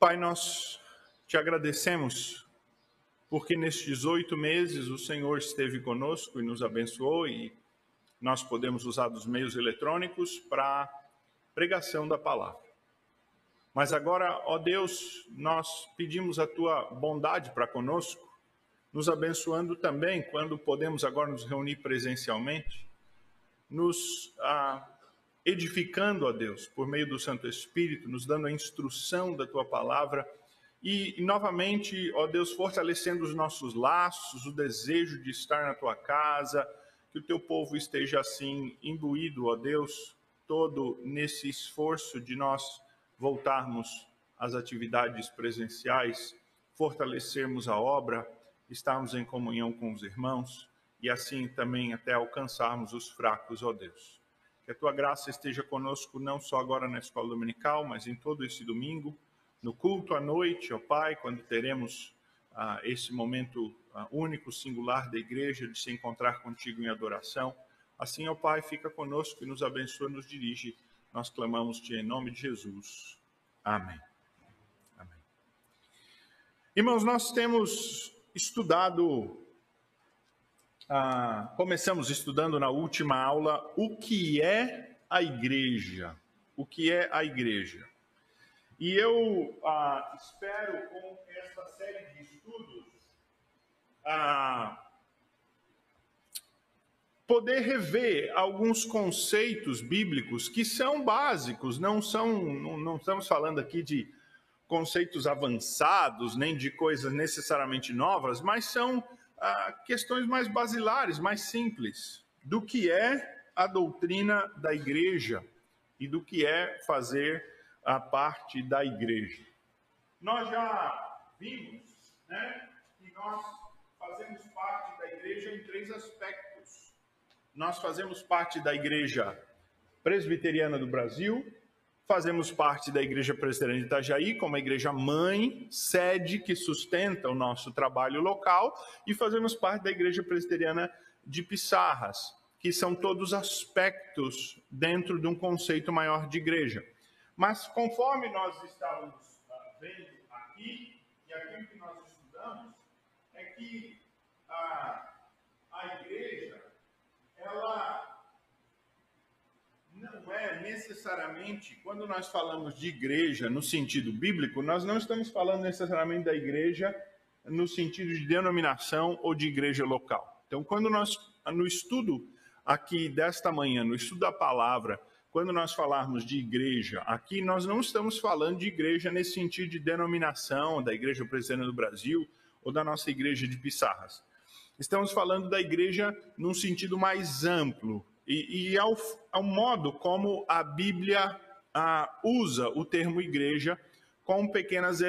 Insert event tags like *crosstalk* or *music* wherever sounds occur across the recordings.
Pai, nós te agradecemos porque nestes oito meses o Senhor esteve conosco e nos abençoou e nós podemos usar dos meios eletrônicos para pregação da palavra. Mas agora, ó Deus, nós pedimos a tua bondade para conosco, nos abençoando também quando podemos agora nos reunir presencialmente, nos ah, edificando a Deus por meio do Santo Espírito, nos dando a instrução da tua palavra e, novamente, ó Deus, fortalecendo os nossos laços, o desejo de estar na tua casa, que o teu povo esteja assim imbuído, ó Deus, todo nesse esforço de nós voltarmos às atividades presenciais, fortalecermos a obra, estarmos em comunhão com os irmãos e assim também até alcançarmos os fracos, ó Deus. Que a tua graça esteja conosco não só agora na escola dominical, mas em todo esse domingo, no culto à noite, ó Pai, quando teremos ah, esse momento ah, único, singular da igreja de se encontrar contigo em adoração. Assim, ó Pai, fica conosco e nos abençoa, nos dirige nós clamamos-te em nome de Jesus. Amém. Amém. Irmãos, nós temos estudado, ah, começamos estudando na última aula o que é a igreja. O que é a igreja? E eu ah, espero com esta série de estudos ah, poder rever alguns conceitos bíblicos que são básicos, não são, não, não estamos falando aqui de conceitos avançados, nem de coisas necessariamente novas, mas são ah, questões mais basilares, mais simples, do que é a doutrina da igreja e do que é fazer a parte da igreja. Nós já vimos né, que nós fazemos parte da igreja em três aspectos nós fazemos parte da Igreja Presbiteriana do Brasil, fazemos parte da Igreja Presbiteriana de Itajaí, como a igreja mãe, sede que sustenta o nosso trabalho local, e fazemos parte da Igreja Presbiteriana de Pissarras, que são todos aspectos dentro de um conceito maior de igreja. Mas conforme nós estávamos ah, vendo aqui, e aquilo que nós estudamos, é que a, a igreja ela é necessariamente, quando nós falamos de igreja no sentido bíblico, nós não estamos falando necessariamente da igreja no sentido de denominação ou de igreja local. Então, quando nós, no estudo aqui desta manhã, no estudo da palavra, quando nós falarmos de igreja, aqui nós não estamos falando de igreja nesse sentido de denominação da Igreja Presbiteriana do Brasil ou da nossa igreja de Pissarras. Estamos falando da igreja num sentido mais amplo e, e ao, ao, modo como a Bíblia ah, usa o termo igreja, com pequenas,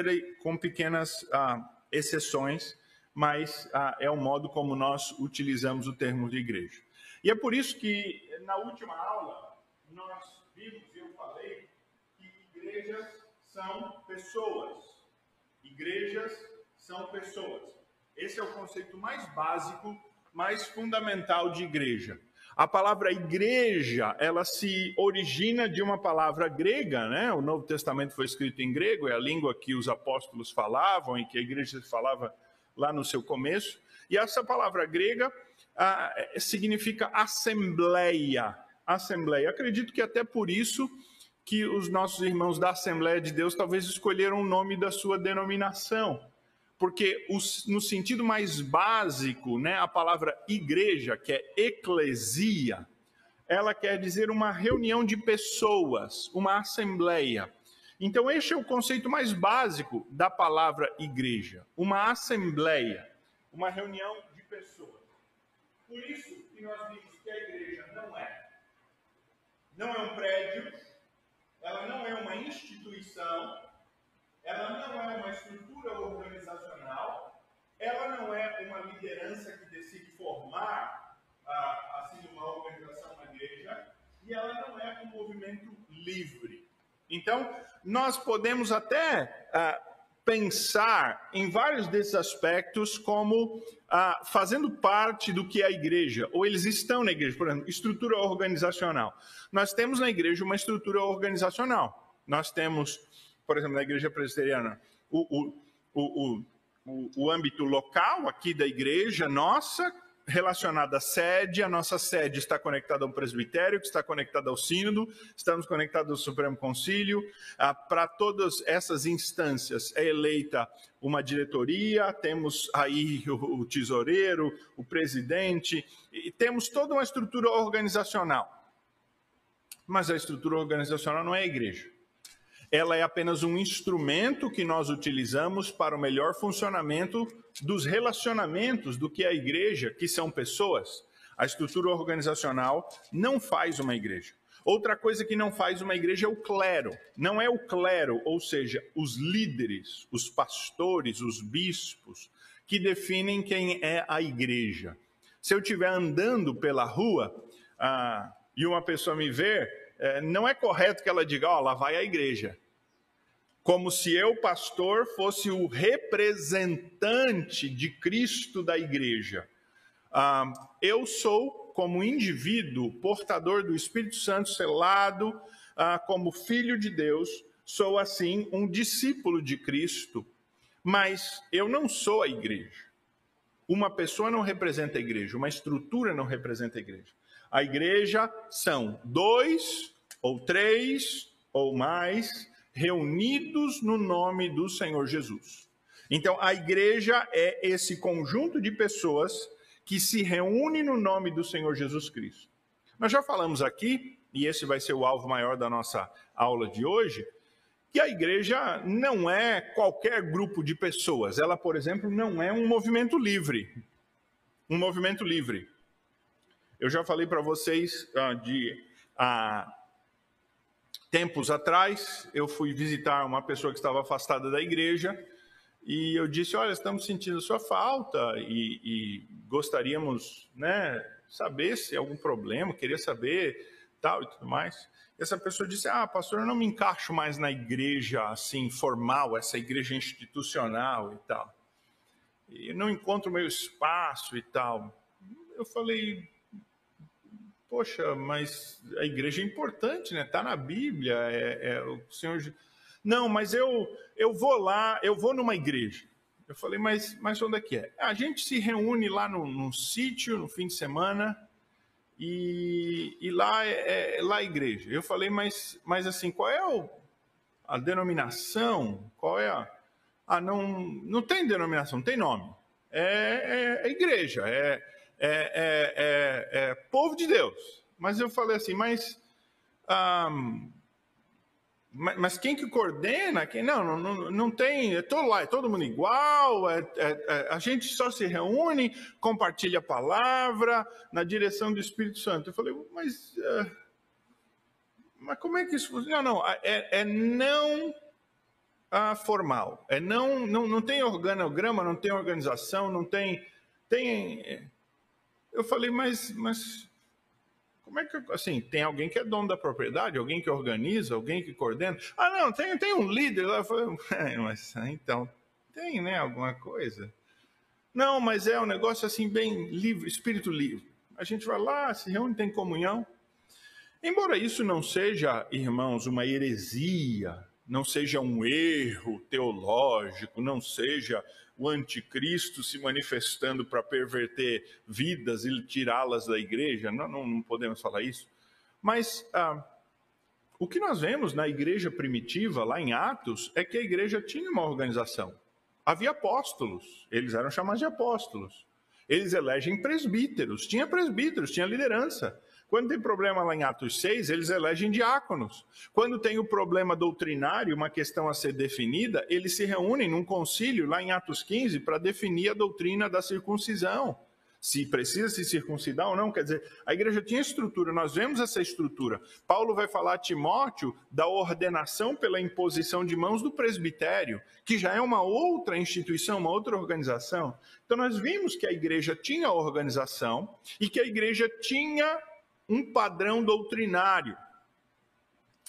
com pequenas ah, exceções, mas ah, é o modo como nós utilizamos o termo de igreja. E é por isso que na última aula nós vimos, eu falei, que igrejas são pessoas. Igrejas são pessoas. Esse é o conceito mais básico, mais fundamental de igreja. A palavra igreja, ela se origina de uma palavra grega, né? O Novo Testamento foi escrito em grego, é a língua que os apóstolos falavam e que a igreja falava lá no seu começo. E essa palavra grega ah, significa assembleia. Assembleia. Acredito que até por isso que os nossos irmãos da Assembleia de Deus talvez escolheram o nome da sua denominação porque no sentido mais básico, né, a palavra igreja, que é eclesia, ela quer dizer uma reunião de pessoas, uma assembleia. Então, este é o conceito mais básico da palavra igreja, uma assembleia, uma reunião de pessoas. Por isso que nós vimos que a igreja não é, não é um prédio, ela não é uma instituição, ela não é uma estrutura organizacional, ela não é uma liderança que decide formar ah, assim uma organização na igreja, e ela não é um movimento livre. Então, nós podemos até ah, pensar em vários desses aspectos como ah, fazendo parte do que é a igreja, ou eles estão na igreja, por exemplo, estrutura organizacional. Nós temos na igreja uma estrutura organizacional. Nós temos por exemplo, na igreja presbiteriana, o, o, o, o, âmbito local aqui da igreja nossa, relacionada à sede, a nossa sede está conectada ao presbitério, que está conectada ao sínodo, estamos conectados ao Supremo Concílio. Ah, Para todas essas instâncias é eleita uma diretoria, temos aí o, o tesoureiro, o presidente, e temos toda uma estrutura organizacional. Mas a estrutura organizacional não é a igreja ela é apenas um instrumento que nós utilizamos para o melhor funcionamento dos relacionamentos do que a igreja, que são pessoas. A estrutura organizacional não faz uma igreja. Outra coisa que não faz uma igreja é o clero. Não é o clero, ou seja, os líderes, os pastores, os bispos, que definem quem é a igreja. Se eu estiver andando pela rua ah, e uma pessoa me ver, eh, não é correto que ela diga, ó, oh, lá vai a igreja como se eu, pastor, fosse o representante de Cristo da igreja. Ah, eu sou, como indivíduo, portador do Espírito Santo selado, ah, como filho de Deus, sou assim um discípulo de Cristo, mas eu não sou a igreja. Uma pessoa não representa a igreja, uma estrutura não representa a igreja. A igreja são dois ou três ou mais reunidos no nome do Senhor Jesus. Então, a igreja é esse conjunto de pessoas que se reúne no nome do Senhor Jesus Cristo. Nós já falamos aqui, e esse vai ser o alvo maior da nossa aula de hoje, que a igreja não é qualquer grupo de pessoas. Ela, por exemplo, não é um movimento livre. Um movimento livre. Eu já falei para vocês uh, de uh, tempos atrás, eu fui visitar uma pessoa que estava afastada da igreja e eu disse: Olha, estamos sentindo sua falta e, e gostaríamos né, saber se há algum problema, queria saber tal e tudo mais. E essa pessoa disse: Ah, pastor, eu não me encaixo mais na igreja assim formal, essa igreja institucional e tal. E não encontro meu espaço e tal. Eu falei: poxa, mas a igreja é importante, né? Está na Bíblia, é, é, o Senhor. Não, mas eu eu vou lá, eu vou numa igreja. Eu falei, mas, mas onde é que é? A gente se reúne lá no, num sítio no fim de semana e, e lá é, é lá a igreja. Eu falei, mas, mas assim, qual é o, a denominação? Qual é a. Ah, não, não tem denominação, tem nome. É, é, é igreja, é, é, é, é, é povo de Deus. Mas eu falei assim, mas, um, mas, quem que coordena? Quem, não, não, não tem, é todo lá, é todo mundo igual, é, é, a gente só se reúne, compartilha a palavra na direção do Espírito Santo. Eu falei, mas, mas como é que isso funciona? Não, não, é, é não uh, formal, é não, não, não tem organograma, não tem organização, não tem, tem eu falei, mas, mas como é que, assim, tem alguém que é dono da propriedade, alguém que organiza, alguém que coordena? Ah, não, tem, tem um líder lá. Falei, é, mas então, tem, né, alguma coisa? Não, mas é um negócio assim, bem livre, espírito livre. A gente vai lá, se reúne, tem comunhão. Embora isso não seja, irmãos, uma heresia, não seja um erro teológico, não seja o anticristo se manifestando para perverter vidas e tirá-las da igreja. Não, não, não, podemos falar isso. Mas ah, o que nós vemos na igreja primitiva, lá em Atos, é que a igreja tinha uma organização. Havia apóstolos, eles eram chamados de apóstolos. Eles elegem presbíteros, tinha presbíteros, tinha liderança. Quando tem problema lá em Atos 6, eles elegem diáconos. Quando tem o problema doutrinário, uma questão a ser definida, eles se reúnem num concílio lá em Atos 15 para definir a doutrina da circuncisão. Se precisa se circuncidar ou não, quer dizer, a igreja tinha estrutura, nós vemos essa estrutura. Paulo vai falar a Timóteo da ordenação pela imposição de mãos do presbitério, que já é uma outra instituição, uma outra organização. Então nós vimos que a igreja tinha organização e que a igreja tinha um padrão doutrinário.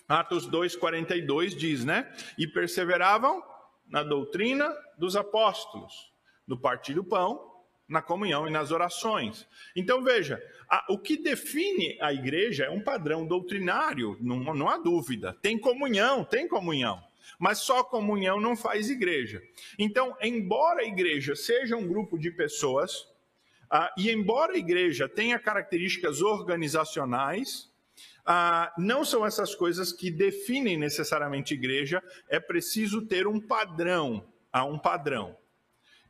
Atos 2:42 diz, né? E perseveravam na doutrina dos apóstolos, no partir do pão, na comunhão e nas orações. Então veja, a, o que define a igreja é um padrão doutrinário, não, não há dúvida. Tem comunhão, tem comunhão. Mas só comunhão não faz igreja. Então, embora a igreja seja um grupo de pessoas, ah, e embora a igreja tenha características organizacionais, ah, não são essas coisas que definem necessariamente igreja, é preciso ter um padrão, há um padrão.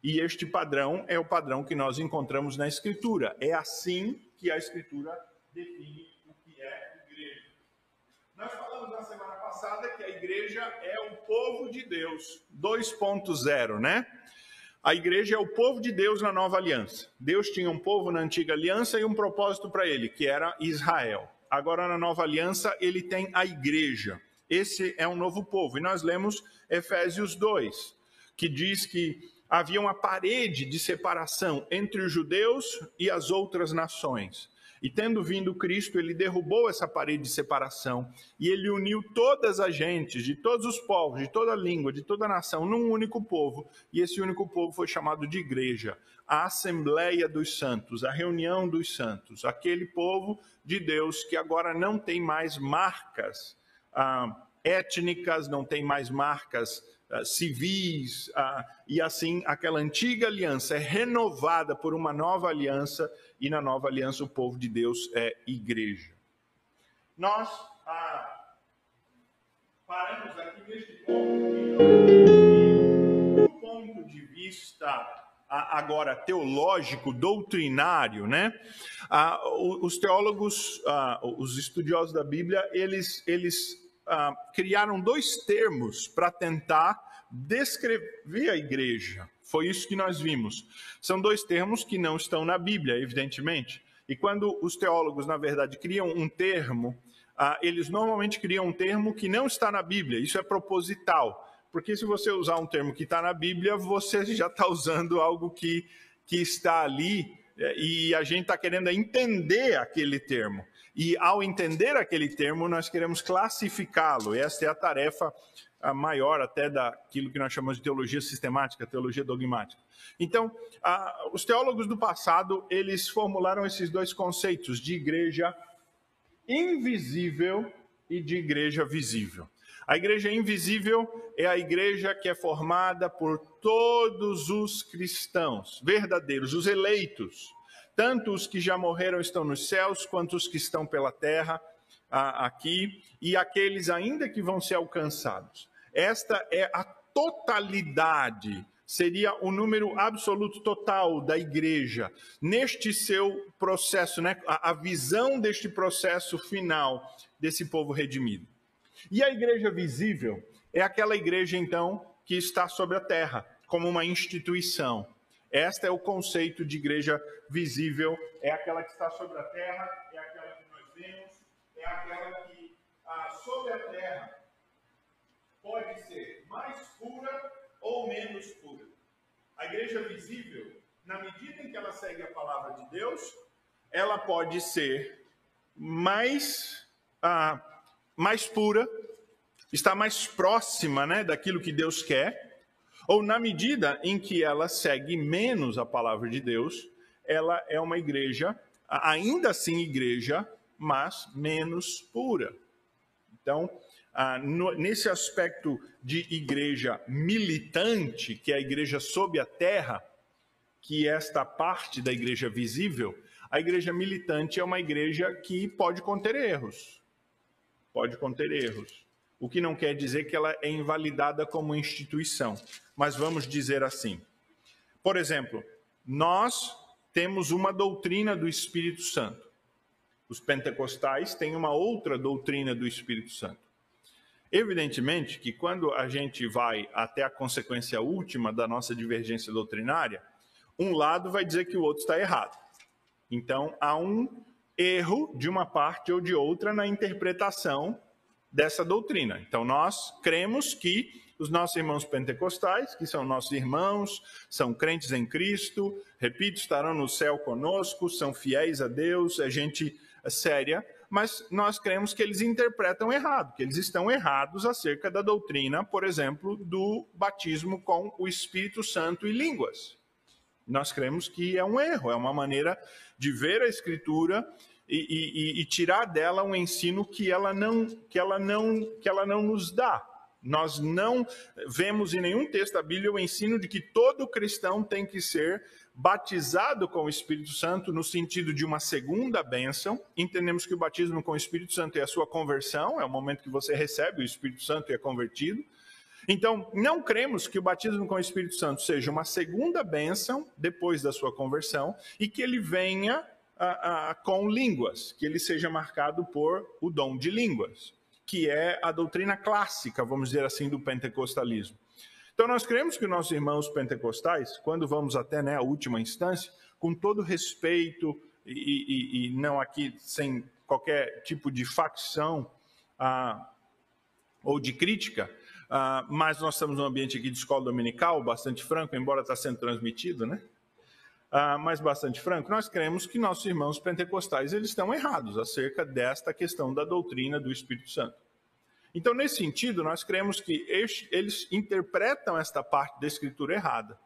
E este padrão é o padrão que nós encontramos na Escritura. É assim que a Escritura define o que é igreja. Nós falamos na semana passada que a igreja é o povo de Deus, 2.0, né? A igreja é o povo de Deus na nova aliança. Deus tinha um povo na antiga aliança e um propósito para ele, que era Israel. Agora, na nova aliança, ele tem a igreja. Esse é um novo povo. E nós lemos Efésios 2, que diz que havia uma parede de separação entre os judeus e as outras nações. E tendo vindo Cristo, ele derrubou essa parede de separação e ele uniu todas as gentes, de todos os povos, de toda língua, de toda nação, num único povo. E esse único povo foi chamado de igreja, a Assembleia dos Santos, a reunião dos santos, aquele povo de Deus que agora não tem mais marcas ah, étnicas, não tem mais marcas civis, uh, e assim aquela antiga aliança é renovada por uma nova aliança, e na nova aliança o povo de Deus é igreja. Nós uh, paramos aqui neste ponto, do ponto de vista agora teológico, doutrinário, né? os teólogos, os estudiosos da Bíblia, eles, eles ah, criaram dois termos para tentar descrever a igreja. Foi isso que nós vimos. São dois termos que não estão na Bíblia, evidentemente. E quando os teólogos, na verdade, criam um termo, ah, eles normalmente criam um termo que não está na Bíblia. Isso é proposital. Porque se você usar um termo que está na Bíblia, você *laughs* já está usando algo que, que está ali eh, e a gente está querendo entender aquele termo. E ao entender aquele termo, nós queremos classificá-lo. Esta é a tarefa a maior até daquilo que nós chamamos de teologia sistemática, teologia dogmática. Então, os teólogos do passado, eles formularam esses dois conceitos de igreja invisível e de igreja visível. A igreja invisível é a igreja que é formada por todos os cristãos verdadeiros, os eleitos, tanto os que já morreram estão nos céus, quanto os que estão pela terra aqui, e aqueles ainda que vão ser alcançados. Esta é a totalidade, seria o número absoluto total da igreja, neste seu processo, né? a, a visão deste processo final desse povo redimido. E a igreja visível é aquela igreja, então, que está sobre a terra, como uma instituição. Este é o conceito de igreja visível, é aquela que está sobre a terra, é aquela que nós vemos, é aquela que ah, sobre a terra pode ser mais pura ou menos pura. A igreja visível, na medida em que ela segue a palavra de Deus, ela pode ser mais, ah, mais pura, está mais próxima né, daquilo que Deus quer, ou na medida em que ela segue menos a palavra de Deus, ela é uma igreja, ainda assim igreja, mas menos pura. Então, nesse aspecto de igreja militante, que é a igreja sob a terra, que é esta parte da igreja visível, a igreja militante é uma igreja que pode conter erros. Pode conter erros. O que não quer dizer que ela é invalidada como instituição mas vamos dizer assim. Por exemplo, nós temos uma doutrina do Espírito Santo. Os pentecostais têm uma outra doutrina do Espírito Santo. Evidentemente que quando a gente vai até a consequência última da nossa divergência doutrinária, um lado vai dizer que o outro está errado. Então, há um erro de uma parte ou de outra na interpretação dessa doutrina. Então, nós cremos que os nossos irmãos pentecostais, que são nossos irmãos, são crentes em Cristo, repito, estarão no céu conosco, são fiéis a Deus, é gente séria, mas nós cremos que eles interpretam errado, que eles estão errados acerca da doutrina, por exemplo, do batismo com o Espírito Santo e línguas. Nós cremos que é um erro, é uma maneira de ver a Escritura e, e, e tirar dela um ensino que ela não, que ela não, que ela não nos dá Nós não vemos em nenhum texto da Bíblia o ensino de que todo cristão tem que ser batizado com o Espírito Santo no sentido de uma segunda bênção. Entendemos que o batismo com o Espírito Santo é a sua conversão, é o momento que você recebe o Espírito Santo e é convertido. Então, não cremos que o batismo com o Espírito Santo seja uma segunda bênção depois da sua conversão e que ele venha a, a, com línguas, que ele seja marcado por o dom de línguas que é a doutrina clássica, vamos dizer assim, do pentecostalismo. Então, nós cremos que nossos irmãos pentecostais, quando vamos até né, a última instância, com todo respeito e, e, e não aqui sem qualquer tipo de facção ah, ou de crítica, ah, mas nós estamos num ambiente aqui de escola dominical, bastante franco, embora está sendo transmitido, né? Ah, mas bastante franco, nós cremos que nossos irmãos pentecostais eles estão errados acerca desta questão da doutrina do Espírito Santo. Então, nesse sentido, nós cremos que eles interpretam esta parte da Escritura errada.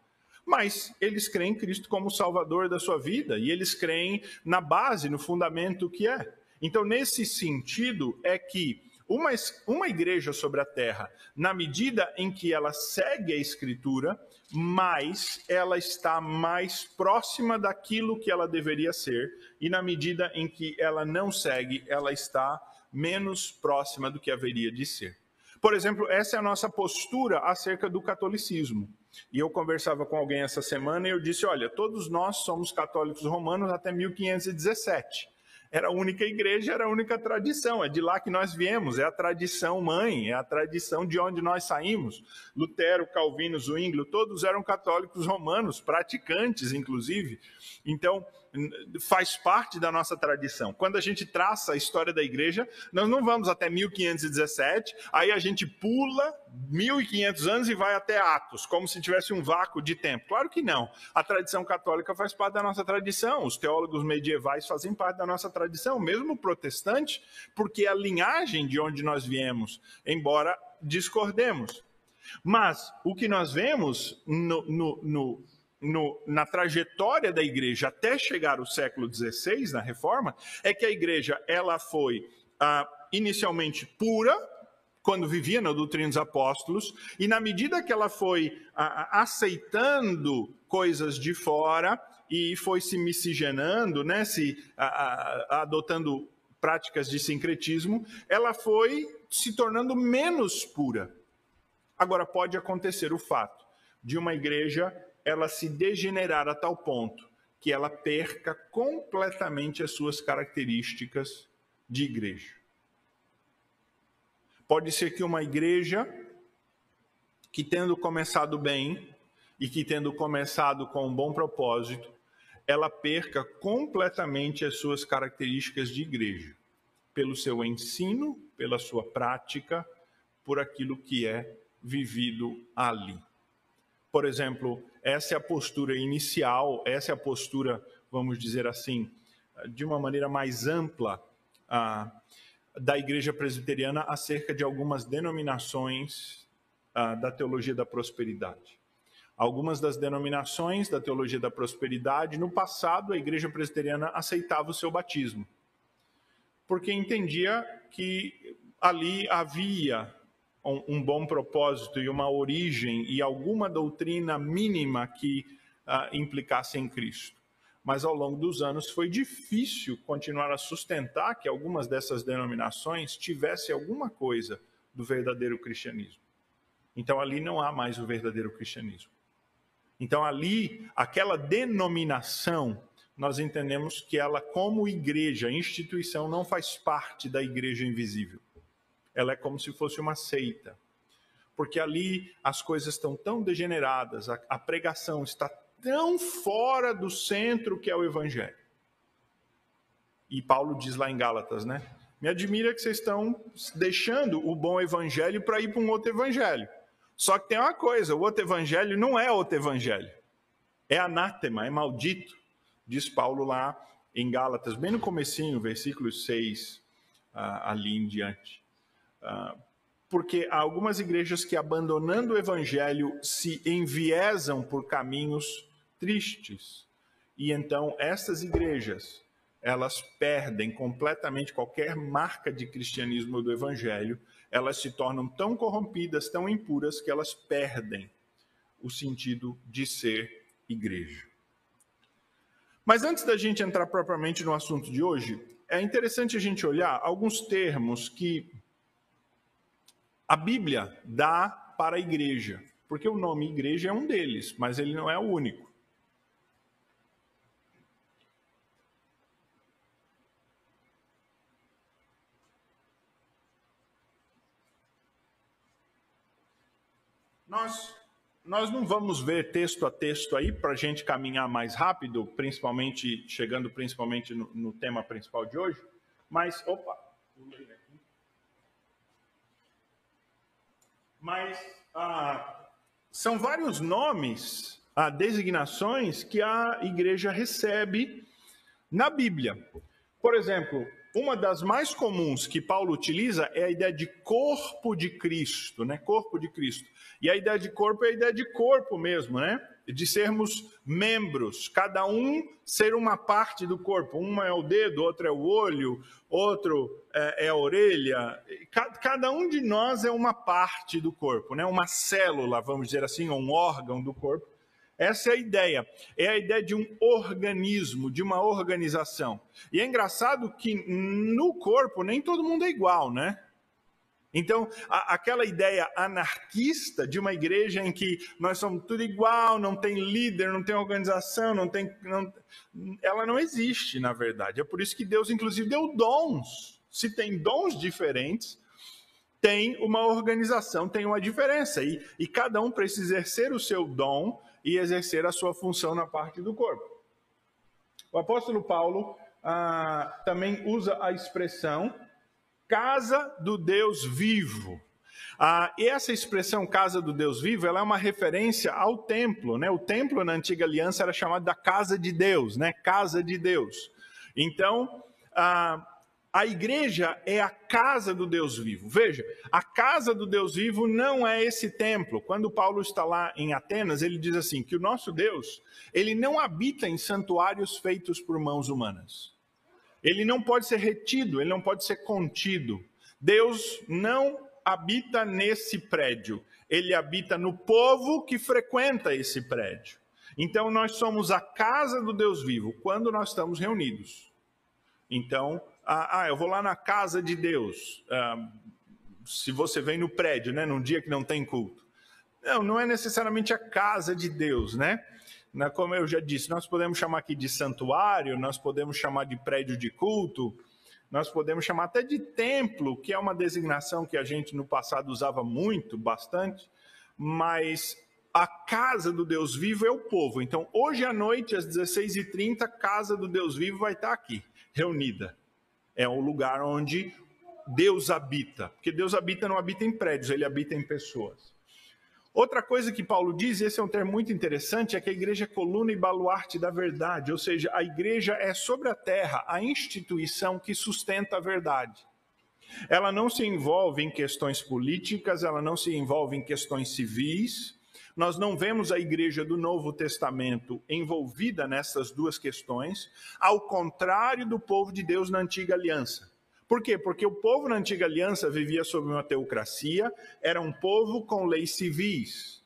Mas eles creem em Cristo como Salvador da sua vida e eles creem na base, no fundamento que é. Então, nesse sentido, é que uma, uma igreja sobre a terra, na medida em que ela segue a Escritura, mais ela está mais próxima daquilo que ela deveria ser, e na medida em que ela não segue, ela está menos próxima do que haveria de ser. Por exemplo, essa é a nossa postura acerca do catolicismo. E eu conversava com alguém essa semana e eu disse: olha, todos nós somos católicos romanos até 1517 era a única igreja, era a única tradição, é de lá que nós viemos, é a tradição mãe, é a tradição de onde nós saímos. Lutero, Calvino, Zwinglio, todos eram católicos romanos, praticantes, inclusive. Então, faz parte da nossa tradição. Quando a gente traça a história da igreja, nós não vamos até 1517, aí a gente pula 1500 anos e vai até Atos, como se tivesse um vácuo de tempo. Claro que não. A tradição católica faz parte da nossa tradição, os teólogos medievais fazem parte da nossa tradição, mesmo o protestante, porque a linhagem de onde nós viemos, embora discordemos. Mas o que nós vemos no, no, no no, na trajetória da igreja até chegar ao século XVI, na reforma, é que a igreja ela foi ah, inicialmente pura, quando vivia na doutrina dos apóstolos, e na medida que ela foi ah, aceitando coisas de fora e foi se miscigenando, né, se ah, adotando práticas de sincretismo, ela foi se tornando menos pura. Agora pode acontecer o fato de uma igreja ela se degenerar a tal ponto que ela perca completamente as suas características de igreja. Pode ser que uma igreja que tendo começado bem e que tendo começado com um bom propósito, ela perca completamente as suas características de igreja, pelo seu ensino, pela sua prática, por aquilo que é vivido ali. Por exemplo, essa é a postura inicial, essa é a postura, vamos dizer assim, de uma maneira mais ampla, ah, da Igreja Presbiteriana acerca de algumas denominações ah, da teologia da prosperidade. Algumas das denominações da teologia da prosperidade, no passado, a Igreja Presbiteriana aceitava o seu batismo, porque entendia que ali havia um, bom propósito e uma origem e alguma doutrina mínima que uh, implicasse em Cristo. Mas ao longo dos anos foi difícil continuar a sustentar que algumas dessas denominações tivessem alguma coisa do verdadeiro cristianismo. Então ali não há mais o verdadeiro cristianismo. Então ali, aquela denominação, nós entendemos que ela, como igreja, instituição, não faz parte da igreja invisível ela é como se fosse uma seita. Porque ali as coisas estão tão degeneradas, a, a pregação está tão fora do centro que é o evangelho. E Paulo diz lá em Gálatas, né? Me admira que vocês estão deixando o bom evangelho para ir para um outro evangelho. Só que tem uma coisa, o outro evangelho não é outro evangelho. É anátema, é maldito, diz Paulo lá em Gálatas, bem no comecinho, versículo 6, ah, ali em diante. Ah, porque há algumas igrejas que, abandonando o evangelho, se enviesam por caminhos tristes. E então, essas igrejas, elas perdem completamente qualquer marca de cristianismo do evangelho, elas se tornam tão corrompidas, tão impuras, que elas perdem o sentido de ser igreja. Mas antes da gente entrar propriamente no assunto de hoje, é interessante a gente olhar alguns termos que a Bíblia dá para a igreja, porque o nome igreja é um deles, mas ele não é o único. Nós nós não vamos ver texto a texto aí para a gente caminhar mais rápido, principalmente chegando principalmente no, no tema principal de hoje. Mas, opa, mas ah, são vários nomes, ah, designações que a igreja recebe na Bíblia. Por exemplo, uma das mais comuns que Paulo utiliza é a ideia de corpo de Cristo, né? Corpo de Cristo. E a ideia de corpo é a ideia de corpo mesmo, né? De sermos membros, cada um ser uma parte do corpo. Uma é o dedo, outro é o olho, outro é, é a orelha. Cada um de nós é uma parte do corpo, né? Uma célula, vamos dizer assim, ou um órgão do corpo. Essa é a ideia. É a ideia de um organismo, de uma organização. E é engraçado que no corpo nem todo mundo é igual, né? Então, a, aquela ideia anarquista de uma igreja em que nós somos tudo igual, não tem líder, não tem organização, não tem. Não, ela não existe, na verdade. É por isso que Deus, inclusive, deu dons. Se tem dons diferentes, tem uma organização, tem uma diferença. E, e cada um precisa exercer o seu dom e exercer a sua função na parte do corpo. O apóstolo Paulo ah, também usa a expressão casa do Deus vivo. Ah, e essa expressão casa do Deus vivo, ela é uma referência ao templo, né? O templo na antiga aliança era chamado da casa de Deus, né? Casa de Deus. Então, ah, a igreja é a casa do Deus vivo. Veja, a casa do Deus vivo não é esse templo. Quando Paulo está lá em Atenas, ele diz assim: que o nosso Deus, ele não habita em santuários feitos por mãos humanas. Ele não pode ser retido, ele não pode ser contido. Deus não habita nesse prédio, ele habita no povo que frequenta esse prédio. Então nós somos a casa do Deus vivo quando nós estamos reunidos. Então, ah, ah eu vou lá na casa de Deus. Ah, se você vem no prédio, né, num dia que não tem culto. Não, não é necessariamente a casa de Deus, né? Né, como eu já disse, nós podemos chamar aqui de santuário, nós podemos chamar de prédio de culto, nós podemos chamar até de templo, que é uma designação que a gente no passado usava muito, bastante, mas a casa do Deus vivo é o povo. Então, hoje à noite, às 16h30, a casa do Deus vivo vai estar aqui, reunida. É o lugar onde Deus habita. Porque Deus habita não habita em prédios, ele habita em pessoas. Outra coisa que Paulo diz, e esse é um termo muito interessante, é que a igreja é coluna e baluarte da verdade, ou seja, a igreja é sobre a terra a instituição que sustenta a verdade. Ela não se envolve em questões políticas, ela não se envolve em questões civis. Nós não vemos a igreja do Novo Testamento envolvida nessas duas questões, ao contrário do povo de Deus na antiga aliança. Por quê? Porque o povo na antiga aliança vivia sob uma teocracia, era um povo com leis civis,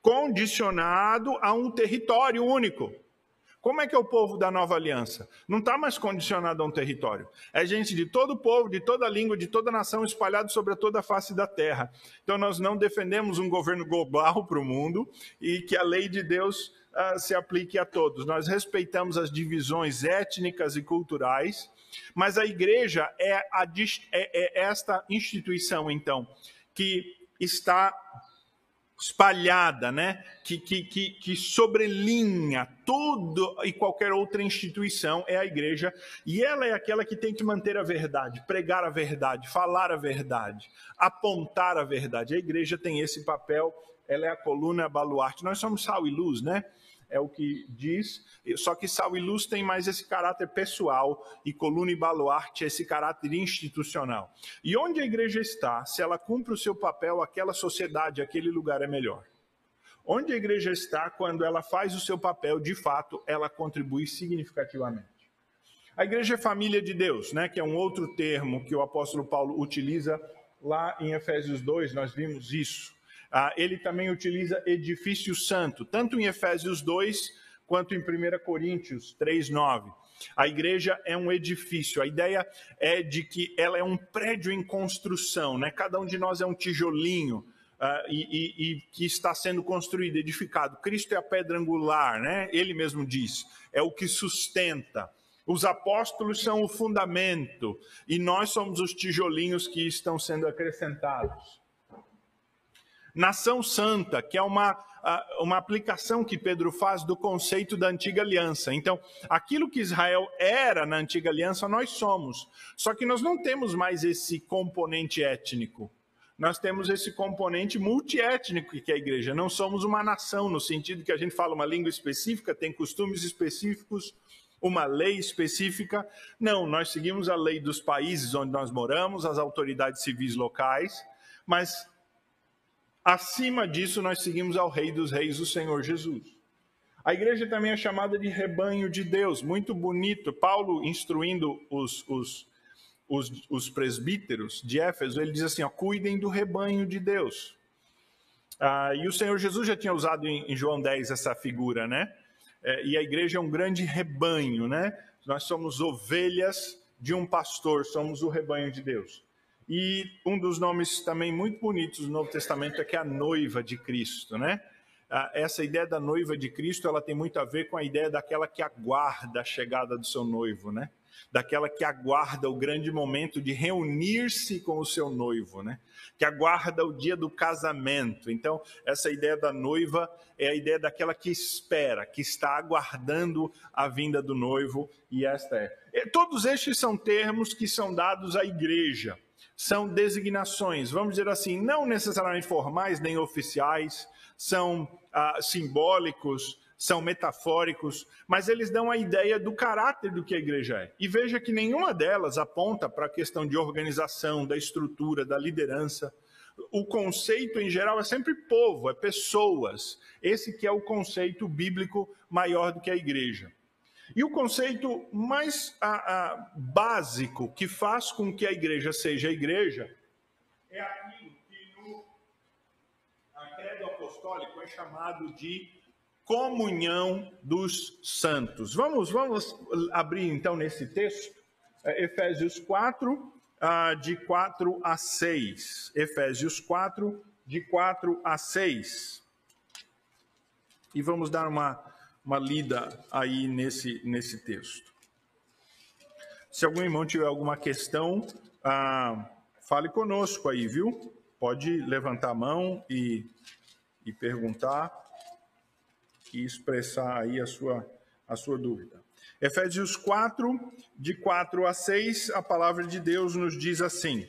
condicionado a um território único. Como é que é o povo da nova aliança? Não está mais condicionado a um território. É gente de todo o povo, de toda língua, de toda nação, espalhado sobre toda a face da terra. Então nós não defendemos um governo global para o mundo e que a lei de Deus uh, se aplique a todos. Nós respeitamos as divisões étnicas e culturais mas a igreja é, a, é, é esta instituição, então, que está espalhada, né? que, que, que, que sobrelinha toda e qualquer outra instituição, é a igreja, e ela é aquela que tem que manter a verdade, pregar a verdade, falar a verdade, apontar a verdade. A igreja tem esse papel, ela é a coluna a baluarte. Nós somos sal e luz, né? É o que diz. Só que sal luz tem mais esse caráter pessoal e coluna e baluarte esse caráter institucional. E onde a igreja está, se ela cumpre o seu papel, aquela sociedade, aquele lugar é melhor. Onde a igreja está, quando ela faz o seu papel, de fato, ela contribui significativamente. A igreja é família de Deus, né, que é um outro termo que o apóstolo Paulo utiliza lá em Efésios 2, nós vimos isso. Ah, ele também utiliza edifício santo, tanto em Efésios 2 quanto em 1 Coríntios 3, 9. A igreja é um edifício. A ideia é de que ela é um prédio em construção, né? Cada um de nós é um tijolinho. Uh, e, e, e, que está sendo construído, edificado. Cristo é a pedra angular, né? Ele mesmo diz, é o que sustenta. Os apóstolos são o fundamento e nós somos os tijolinhos que estão sendo acrescentados. Nação santa, que é uma uma aplicação que Pedro faz do conceito da antiga aliança. Então, aquilo que Israel era na antiga aliança, nós somos. Só que nós não temos mais esse componente étnico. Nós temos esse componente multiétnico que é a igreja. Não somos uma nação, no sentido que a gente fala uma língua específica, tem costumes específicos, uma lei específica. Não, nós seguimos a lei dos países onde nós moramos, as autoridades civis locais, mas Acima disso, nós seguimos ao Rei dos Reis, o Senhor Jesus. A igreja também é chamada de rebanho de Deus, muito bonito. Paulo, instruindo os, os, os, os presbíteros de Éfeso, ele diz assim: ó, cuidem do rebanho de Deus. Ah, e o Senhor Jesus já tinha usado em, em João 10 essa figura, né? É, e a igreja é um grande rebanho, né? Nós somos ovelhas de um pastor, somos o rebanho de Deus. E um dos nomes também muito bonitos do Novo Testamento é que é a noiva de Cristo, né? Ah, essa ideia da noiva de Cristo, ela tem muito a ver com a ideia daquela que aguarda a chegada do seu noivo, né? Daquela que aguarda o grande momento de reunir-se com o seu noivo, né? Que aguarda o dia do casamento. Então, essa ideia da noiva é a ideia daquela que espera, que está aguardando a vinda do noivo, e esta é. Todos estes são termos que são dados à igreja são designações, vamos dizer assim, não necessariamente formais nem oficiais, são ah, simbólicos, são metafóricos, mas eles dão a ideia do caráter do que a igreja é. E veja que nenhuma delas aponta para a questão de organização, da estrutura, da liderança. O conceito em geral é sempre povo, é pessoas. Esse que é o conceito bíblico maior do que a igreja. E o conceito mais a, a, básico que faz com que a igreja seja a igreja é aquilo que no credo apostólico é chamado de comunhão dos santos. Vamos, vamos abrir então nesse texto, é, Efésios 4, ah, de 4 a 6. Efésios 4, de 4 a 6. E vamos dar uma uma lida aí nesse, nesse texto. Se algum irmão tiver alguma questão, ah, fale conosco aí, viu? Pode levantar a mão e, e perguntar e expressar aí a sua, a sua dúvida. Efésios 4, de 4 a 6, a palavra de Deus nos diz assim: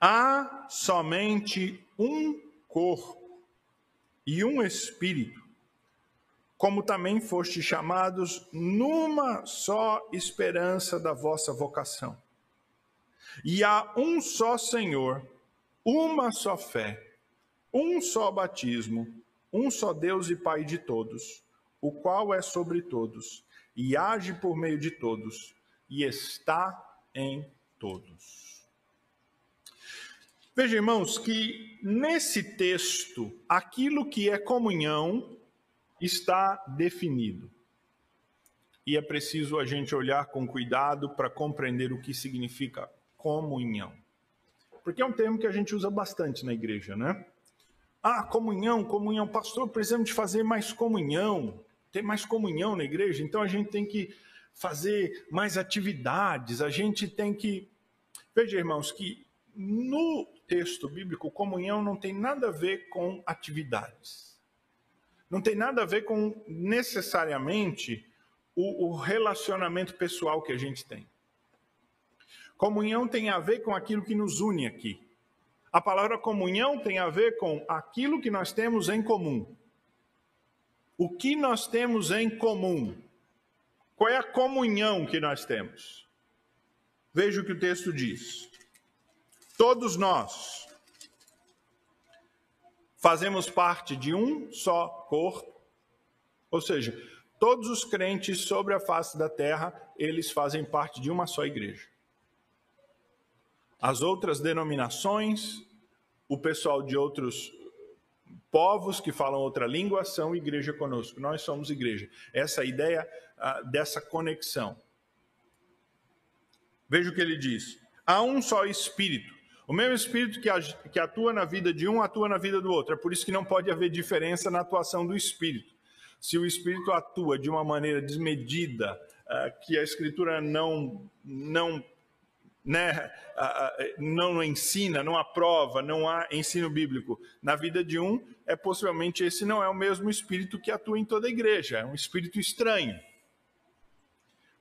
Há somente um corpo e um espírito, como também foste chamados numa só esperança da vossa vocação. E há um só Senhor, uma só fé, um só batismo, um só Deus e Pai de todos, o qual é sobre todos e age por meio de todos e está em todos. Veja, irmãos, que nesse texto, aquilo que é comunhão está definido. E é preciso a gente olhar com cuidado para compreender o que significa comunhão. Porque é um termo que a gente usa bastante na igreja, né? Ah, comunhão, comunhão. Pastor, precisamos de fazer mais comunhão. Ter mais comunhão na igreja. Então a gente tem que fazer mais atividades. A gente tem que. Veja, irmãos, que no texto bíblico, comunhão não tem nada a ver com atividades. Não tem nada a ver com necessariamente o, o relacionamento pessoal que a gente tem. Comunhão tem a ver com aquilo que nos une aqui. A palavra comunhão tem a ver com aquilo que nós temos em comum. O que nós temos em comum? Qual é a comunhão que nós temos? Veja o que o texto diz. Todos nós fazemos parte de um só corpo, ou seja, todos os crentes sobre a face da terra, eles fazem parte de uma só igreja. As outras denominações, o pessoal de outros povos que falam outra língua são igreja conosco. Nós somos igreja. Essa é ideia uh, dessa conexão. Veja o que ele diz. Há um só Espírito. O mesmo Espírito que, atua na vida de um, atua na vida do outro. É por isso que não pode haver diferença na atuação do Espírito. Se o Espírito atua de uma maneira desmedida, uh, que a Escritura não, não né, não ensina, não aprova, não há ensino bíblico na vida de um, é possivelmente esse não é o mesmo espírito que atua em toda a igreja, é um espírito estranho.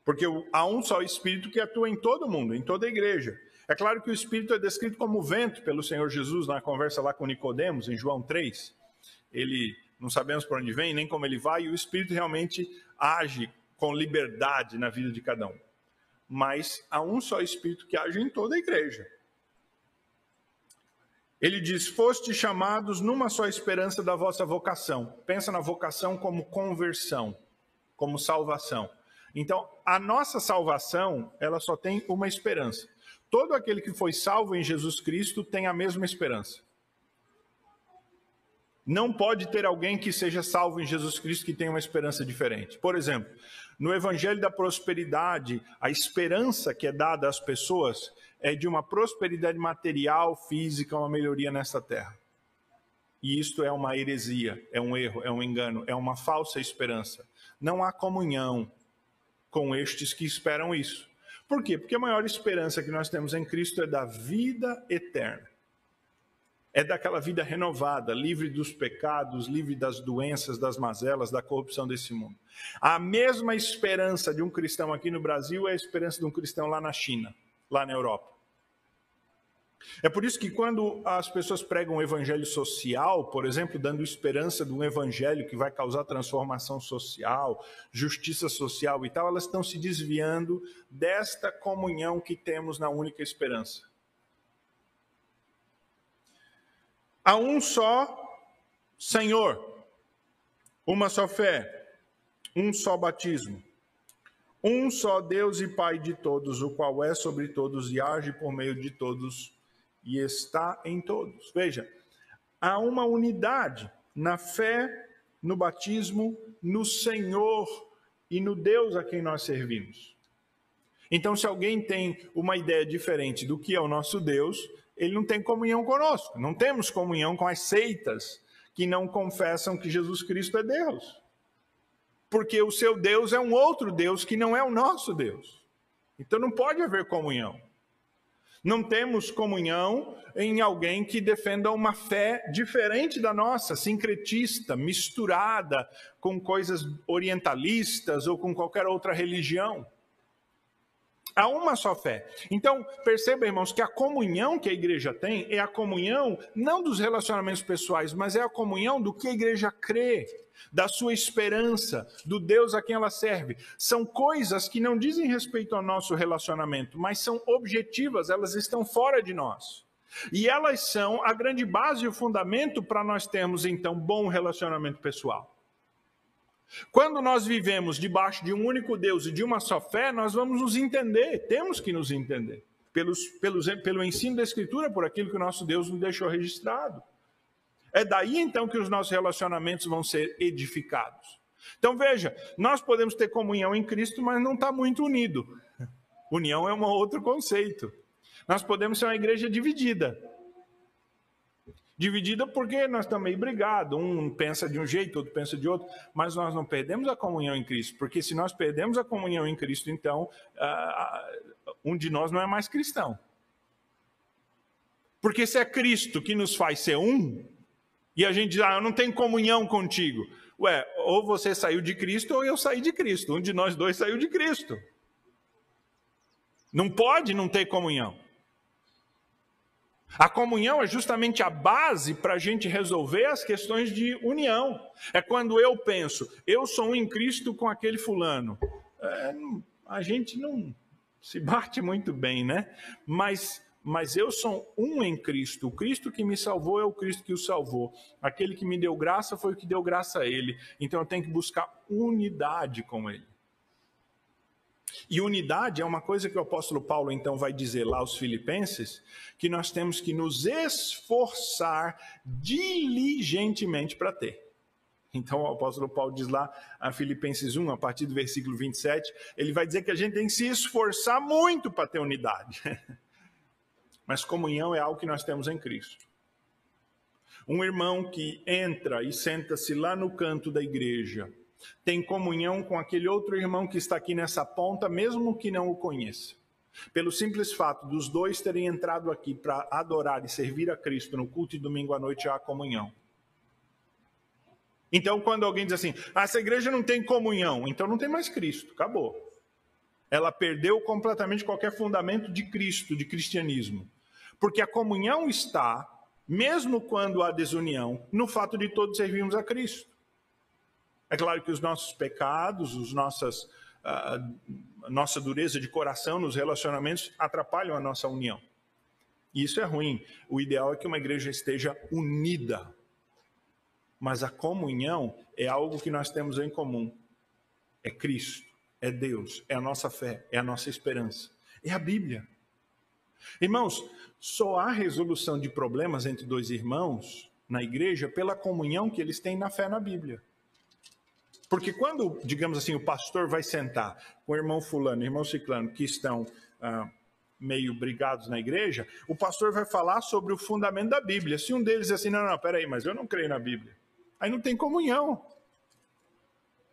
Porque há um só espírito que atua em todo mundo, em toda a igreja. É claro que o espírito é descrito como vento pelo Senhor Jesus na conversa lá com Nicodemos em João 3. Ele não sabemos por onde vem, nem como ele vai, e o espírito realmente age com liberdade na vida de cada um mas há um só Espírito que age em toda a igreja. Ele diz: Foste chamados numa só esperança da vossa vocação. Pensa na vocação como conversão, como salvação. Então, a nossa salvação, ela só tem uma esperança. Todo aquele que foi salvo em Jesus Cristo tem a mesma esperança. Não pode ter alguém que seja salvo em Jesus Cristo que tenha uma esperança diferente. Por exemplo, no Evangelho da Prosperidade, a esperança que é dada às pessoas é de uma prosperidade material, física, uma melhoria nesta terra. E isto é uma heresia, é um erro, é um engano, é uma falsa esperança. Não há comunhão com estes que esperam isso. Por quê? Porque a maior esperança que nós temos em Cristo é da vida eterna é daquela vida renovada, livre dos pecados, livre das doenças, das mazelas, da corrupção desse mundo. A mesma esperança de um cristão aqui no Brasil é a esperança de um cristão lá na China, lá na Europa. É por isso que quando as pessoas pregam o evangelho social, por exemplo, dando esperança de um evangelho que vai causar transformação social, justiça social e tal, elas estão se desviando desta comunhão que temos na única esperança. Há um só Senhor, uma só fé, um só batismo, um só Deus e Pai de todos, o qual é sobre todos e age por meio de todos e está em todos. Veja, há uma unidade na fé, no batismo, no Senhor e no Deus a quem nós servimos. Então, se alguém tem uma ideia diferente do que é o nosso Deus, ele não tem comunhão conosco. Não temos comunhão com as seitas que não confessam que Jesus Cristo é Deus. Porque o seu Deus é um outro Deus que não é o nosso Deus. Então não pode haver comunhão. Não temos comunhão em alguém que defenda uma fé diferente da nossa, sincretista, misturada com coisas orientalistas ou com qualquer outra religião. Há uma só fé. Então, perceba, irmãos, que a comunhão que a igreja tem é a comunhão não dos relacionamentos pessoais, mas é a comunhão do que a igreja crê, da sua esperança, do Deus a quem ela serve. São coisas que não dizem respeito ao nosso relacionamento, mas são objetivas, elas estão fora de nós. E elas são a grande base e o fundamento para nós termos, então, bom relacionamento pessoal. Quando nós vivemos debaixo de um único Deus e de uma só fé, nós vamos nos entender, temos que nos entender, pelos, pelos, pelo ensino da Escritura, por aquilo que o nosso Deus nos deixou registrado. É daí então que os nossos relacionamentos vão ser edificados. Então veja, nós podemos ter comunhão em Cristo, mas não está muito unido. União é um outro conceito. Nós podemos ser uma igreja dividida. Dividida porque nós meio brigados, um pensa de um jeito, outro pensa de outro, mas nós não perdemos a comunhão em Cristo, porque se nós perdemos a comunhão em Cristo, então uh, um de nós não é mais cristão. Porque se é Cristo que nos faz ser um, e a gente diz, ah, eu não tenho comunhão contigo. Ué, ou você saiu de Cristo ou eu saí de Cristo. Um de nós dois saiu de Cristo. Não pode não ter comunhão. A comunhão é justamente a base para a gente resolver as questões de união. É quando eu penso, eu sou um em Cristo com aquele fulano. É, a gente não se bate muito bem, né? Mas, mas eu sou um em Cristo. O Cristo que me salvou é o Cristo que o salvou. Aquele que me deu graça foi o que deu graça a ele. Então eu tenho que buscar unidade com ele. E unidade é uma coisa que o apóstolo Paulo então vai dizer lá aos Filipenses, que nós temos que nos esforçar diligentemente para ter. Então o apóstolo Paulo diz lá a Filipenses 1, a partir do versículo 27, ele vai dizer que a gente tem que se esforçar muito para ter unidade. *laughs* Mas comunhão é algo que nós temos em Cristo. Um irmão que entra e senta-se lá no canto da igreja, tem comunhão com aquele outro irmão que está aqui nessa ponta, mesmo que não o conheça. Pelo simples fato dos dois terem entrado aqui para adorar e servir a Cristo no culto e domingo à noite há comunhão. Então, quando alguém diz assim, ah, essa igreja não tem comunhão, então não tem mais Cristo, acabou. Ela perdeu completamente qualquer fundamento de Cristo, de cristianismo. Porque a comunhão está mesmo quando há desunião, no fato de todos servirmos a Cristo. É claro que os nossos pecados, os nossas, a nossa dureza de coração nos relacionamentos atrapalham a nossa união. E isso é ruim. O ideal é que uma igreja esteja unida. Mas a comunhão é algo que nós temos em comum. É Cristo, é Deus, é a nossa fé, é a nossa esperança. É a Bíblia. Irmãos, só há resolução de problemas entre dois irmãos na igreja pela comunhão que eles têm na fé na Bíblia. Porque quando, digamos assim, o pastor vai sentar com o irmão fulano, o irmão ciclano, que estão ah, meio brigados na igreja, o pastor vai falar sobre o fundamento da Bíblia. Se um deles diz assim, não, não, peraí, mas eu não creio na Bíblia. Aí não tem comunhão.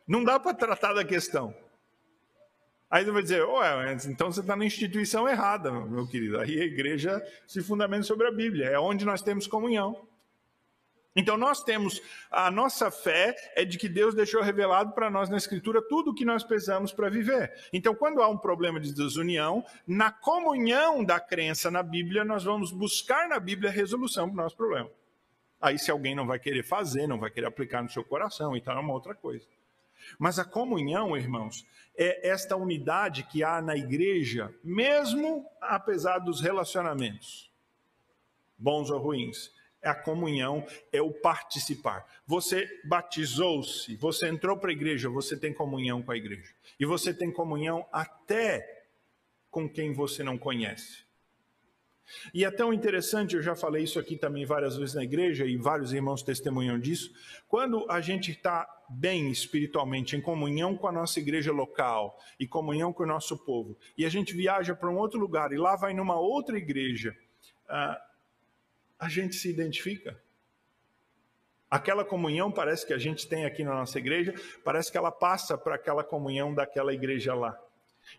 Não dá para tratar da questão. Aí você vai dizer, ué, então você está na instituição errada, meu querido. Aí a igreja se fundamenta sobre a Bíblia, é onde nós temos comunhão. Então nós temos, a nossa fé é de que Deus deixou revelado para nós na Escritura tudo o que nós precisamos para viver. Então quando há um problema de desunião, na comunhão da crença na Bíblia, nós vamos buscar na Bíblia a resolução para o nosso problema. Aí se alguém não vai querer fazer, não vai querer aplicar no seu coração, então é uma outra coisa. Mas a comunhão, irmãos, é esta unidade que há na igreja, mesmo apesar dos relacionamentos, bons ou ruins. É a comunhão, é o participar. Você batizou-se, você entrou para a igreja, você tem comunhão com a igreja. E você tem comunhão até com quem você não conhece. E é tão interessante, eu já falei isso aqui também várias vezes na igreja, e vários irmãos testemunham disso. Quando a gente está bem espiritualmente, em comunhão com a nossa igreja local e comunhão com o nosso povo, e a gente viaja para um outro lugar e lá vai numa outra igreja, uh, a gente se identifica. Aquela comunhão parece que a gente tem aqui na nossa igreja, parece que ela passa para aquela comunhão daquela igreja lá.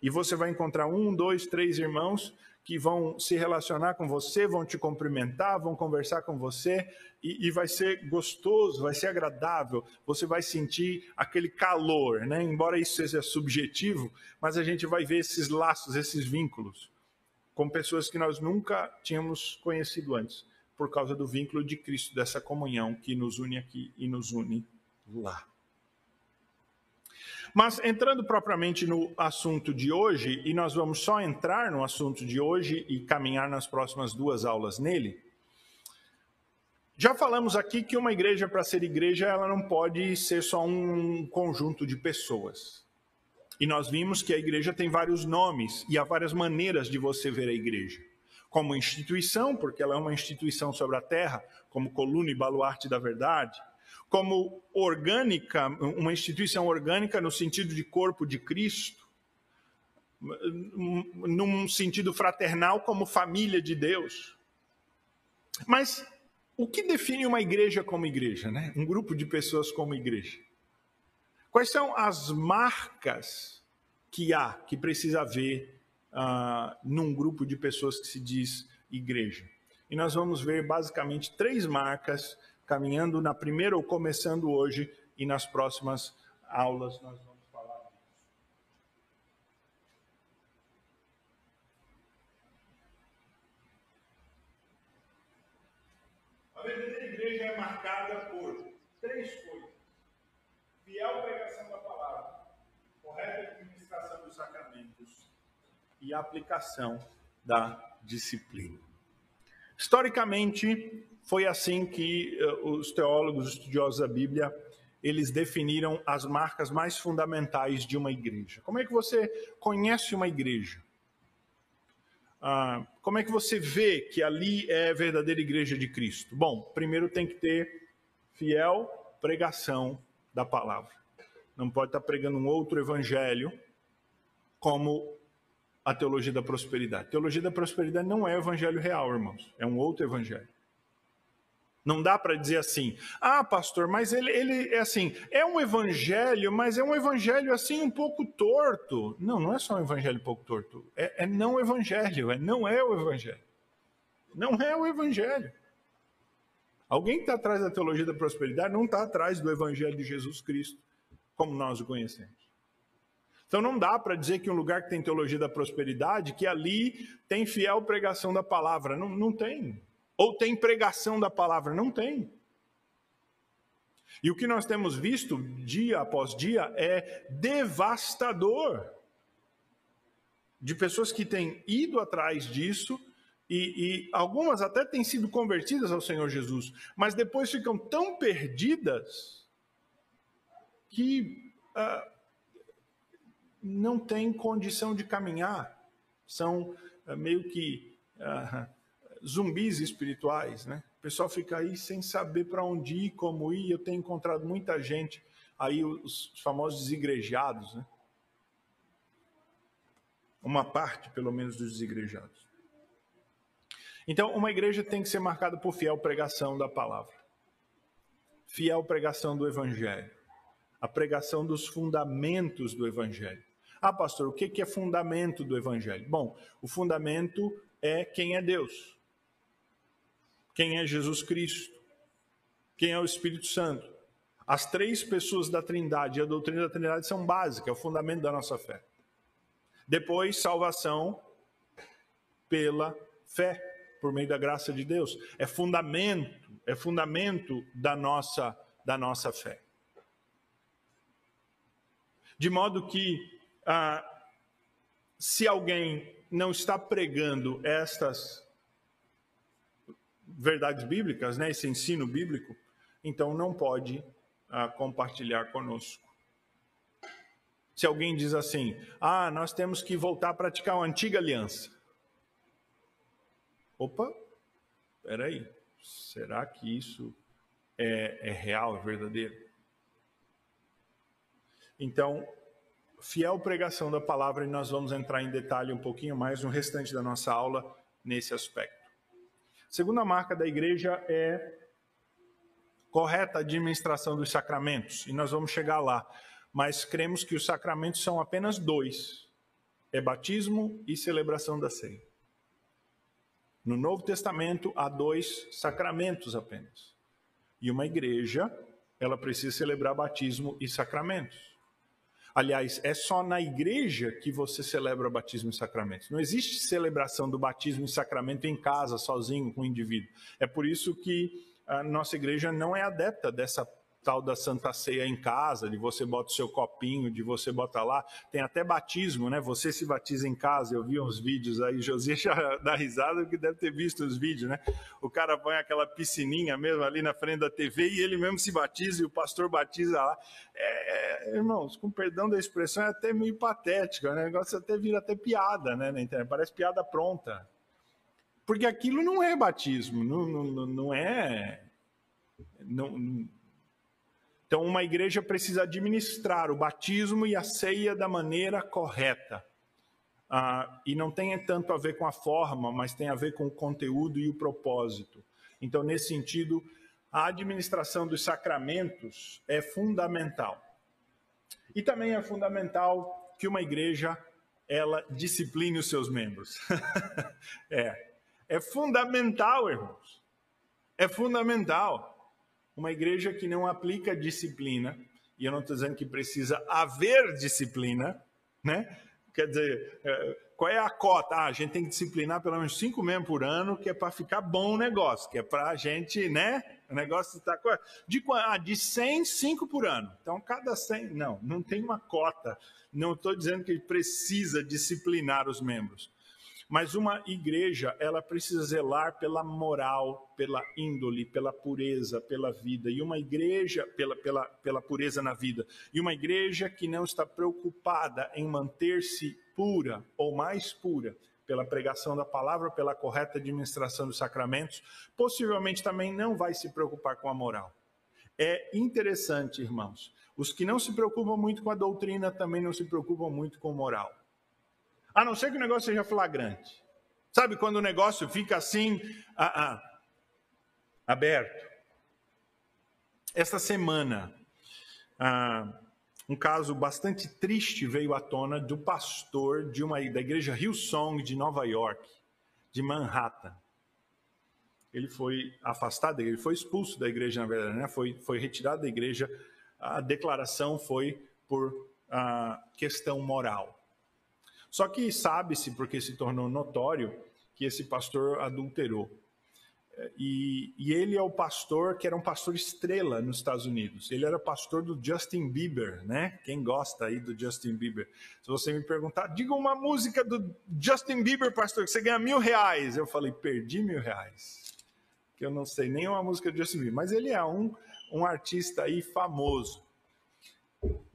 E você vai encontrar um, dois, três irmãos que vão se relacionar com você, vão te cumprimentar, vão conversar com você, e, e, vai ser gostoso, vai ser agradável, você vai sentir aquele calor, né? Embora isso seja subjetivo, mas a gente vai ver esses laços, esses vínculos, com pessoas que nós nunca tínhamos conhecido antes, por causa do vínculo de Cristo, dessa comunhão que nos une aqui e nos une lá. Mas entrando propriamente no assunto de hoje, e nós vamos só entrar no assunto de hoje e caminhar nas próximas duas aulas nele. Já falamos aqui que uma igreja, para ser igreja, ela não pode ser só um conjunto de pessoas. E nós vimos que a igreja tem vários nomes e há várias maneiras de você ver a igreja. Como instituição, porque ela é uma instituição sobre a terra, como coluna e baluarte da verdade como orgânica, uma instituição orgânica no sentido de corpo de Cristo, num sentido fraternal, como família de Deus. Mas o que define uma igreja como igreja, né? Um grupo de pessoas como igreja? Quais são as marcas que há, que precisa haver uh, num grupo de pessoas que se diz igreja? E nós vamos ver basicamente três marcas caminhando na primeira ou começando hoje e nas próximas aulas nós vamos falar disso. A verdadeira igreja é marcada por três coisas: fiel pregação da palavra, correta administração dos sacramentos e aplicação da disciplina. Historicamente, foi assim que uh, os teólogos, os estudiosos da Bíblia, eles definiram as marcas mais fundamentais de uma igreja. Como é que você conhece uma igreja? Ah, como é que você vê que ali é a verdadeira igreja de Cristo? Bom, primeiro tem que ter fiel pregação da palavra. Não pode estar pregando um outro evangelho como a teologia da prosperidade. A teologia da prosperidade não é evangelho real, irmãos. É um outro evangelho. Não dá para dizer assim, ah, pastor, mas ele, ele é assim, é um evangelho, mas é um evangelho assim um pouco torto. Não, não é só um evangelho um pouco torto. É, é não evangelho, é não é o evangelho. Não é o evangelho. Alguém que está atrás da teologia da prosperidade não está atrás do evangelho de Jesus Cristo, como nós o conhecemos. Então não dá para dizer que um lugar que tem teologia da prosperidade, que ali tem fiel pregação da palavra. Não, não tem. Ou tem pregação da palavra? Não tem. E o que nós temos visto dia após dia é devastador. De pessoas que têm ido atrás disso e, e, algumas até têm sido convertidas ao Senhor Jesus, mas depois ficam tão perdidas que ah, não têm condição de caminhar. São ah, meio que ah, zumbis espirituais, né? O pessoal fica aí sem saber para onde ir, como ir. Eu tenho encontrado muita gente aí, os famosos desigrejados, né? Uma parte, pelo menos, dos desigrejados. Então, uma igreja tem que ser marcada por fiel pregação da palavra, fiel pregação do evangelho, a pregação dos fundamentos do evangelho. Ah, pastor, o que é fundamento do evangelho? Bom, o fundamento é quem é Deus quem é Jesus Cristo, quem é o Espírito Santo. As três pessoas da Trindade e a doutrina da Trindade são básicas, é o fundamento da nossa fé. Depois, salvação pela fé, por meio da graça de Deus. É fundamento, é fundamento da nossa, da nossa fé. De modo que, ah, se alguém não está pregando estas verdades bíblicas, né, esse ensino bíblico, então não pode ah, compartilhar conosco. Se alguém diz assim, ah, nós temos que voltar a praticar uma antiga aliança. Opa, peraí, será que isso é, é real, é verdadeiro? Então, fiel pregação da palavra, e nós vamos entrar em detalhe um pouquinho mais no restante da nossa aula nesse aspecto. Segunda marca da igreja é correta administração dos sacramentos, e nós vamos chegar lá. Mas cremos que os sacramentos são apenas dois: é batismo e celebração da ceia. No Novo Testamento há dois sacramentos apenas. E uma igreja, ela precisa celebrar batismo e sacramentos. Aliás, é só na igreja que você celebra batismo e sacramentos. Não existe celebração do batismo e sacramento em casa, sozinho, com o indivíduo. É por isso que a nossa igreja não é adepta dessa tal da Santa Ceia em casa, de você bota o seu copinho, de você bota lá. Tem até batismo, né? Você se batiza em casa. Eu vi uns vídeos aí, Josias *laughs* já dá risada porque deve ter visto os vídeos, né? O cara põe aquela piscininha mesmo ali na frente da TV e ele mesmo se batiza e o pastor batiza lá. É, é, irmãos, com perdão da expressão, é até meio patético, né? O negócio até vira até piada, né? Na internet. Parece piada pronta. Porque aquilo não é batismo, não, não, não é. Não, então, uma igreja precisa administrar o batismo e a ceia da maneira correta. Ah, e não tem tanto a ver com a forma, mas tem a ver com o conteúdo e o propósito. Então, nesse sentido, a administração dos sacramentos é fundamental. E também é fundamental que uma igreja ela discipline os seus membros. *laughs* é, é fundamental, irmãos. É fundamental. Uma igreja que não aplica disciplina, e eu não estou dizendo que precisa haver disciplina, né? Quer dizer, é, qual é a cota? Ah, a gente tem que disciplinar pelo menos cinco membros por ano, que é para ficar bom o negócio, que é para a gente, né? O negócio está. De, ah, de 100, 5 por ano. Então, cada 100. Não, não tem uma cota. Não estou dizendo que precisa disciplinar os membros. Mas uma igreja, ela precisa zelar pela moral, pela índole, pela pureza, pela vida. E uma igreja, pela, pela, pela pureza na vida. E uma igreja que não está preocupada em manter-se pura ou mais pura pela pregação da palavra, pela correta administração dos sacramentos, possivelmente também não vai se preocupar com a moral. É interessante, irmãos. Os que não se preocupam muito com a doutrina também não se preocupam muito com moral. A não ser que o negócio seja flagrante. Sabe quando o negócio fica assim, ah, ah, aberto? Esta semana, ah, um caso bastante triste veio à tona do pastor de uma da igreja Hillsong de Nova York, de Manhattan. Ele foi afastado, ele foi expulso da igreja, na verdade, né? foi, foi retirado da igreja. A declaração foi por ah, questão moral. Só que sabe-se, porque se tornou notório, que esse pastor adulterou. E, e, ele é o pastor que era um pastor estrela nos Estados Unidos. Ele era pastor do Justin Bieber, né? Quem gosta aí do Justin Bieber? Se você me perguntar, diga uma música do Justin Bieber, pastor, que você ganha mil reais. Eu falei, perdi mil reais. Que eu não sei nem uma música do Justin Bieber. Mas ele é um, um artista aí famoso.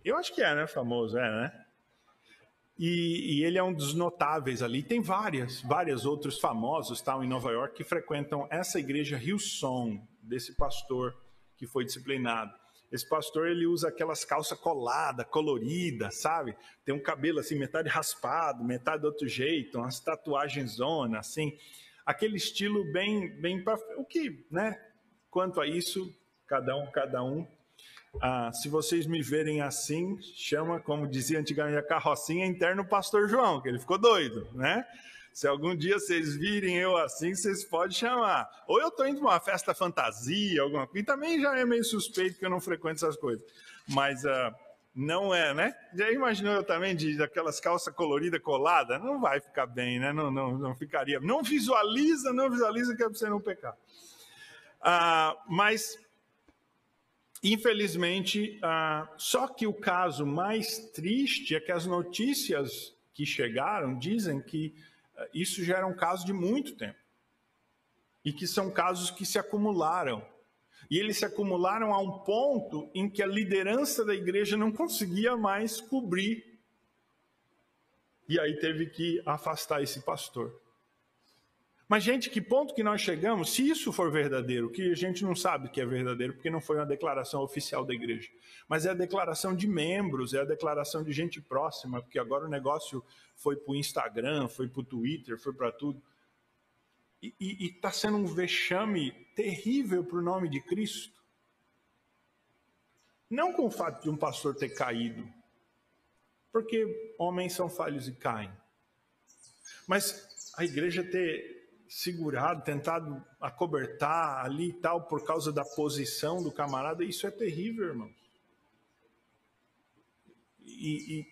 Eu acho que é, né? Famoso, é, né? E, e, ele é um dos notáveis ali. Tem várias, vários outros famosos tal em Nova York que frequentam essa igreja Hillsong desse pastor que foi disciplinado. Esse pastor ele usa aquelas calças coladas, coloridas, sabe? Tem um cabelo assim metade raspado, metade do outro jeito, umas tatuagens zona, assim, aquele estilo bem, bem para o que, né? Quanto a isso, cada um, cada um ah, se vocês me verem assim, chama, como dizia antigamente a carrocinha, interno pastor João, que ele ficou doido, né? Se algum dia vocês virem eu assim, vocês podem chamar. Ou eu estou indo para uma festa fantasia, alguma coisa. E também já é meio suspeito que eu não frequento essas coisas. Mas uh, não é, né? Já imaginou eu também de aquelas calças coloridas coladas? Não vai ficar bem, né? Não, não, não ficaria. Não visualiza, não visualiza que é para você não pecar. Uh, mas Infelizmente, ah, só que o caso mais triste é que as notícias que chegaram dizem que ah, isso já era um caso de muito tempo. E que são casos que se acumularam. E eles se acumularam a um ponto em que a liderança da igreja não conseguia mais cobrir. E aí teve que afastar esse pastor. Mas, gente, que ponto que nós chegamos, se isso for verdadeiro, que a gente não sabe que é verdadeiro, porque não foi uma declaração oficial da igreja, mas é a declaração de membros, é a declaração de gente próxima, porque agora o negócio foi para o Instagram, foi para o Twitter, foi para tudo. E está sendo um vexame terrível para o nome de Cristo. Não com o fato de um pastor ter caído, porque homens são falhos e caem, mas a igreja ter segurado, tentado acobertar ali e tal, por causa da posição do camarada, isso é terrível, irmãos. E,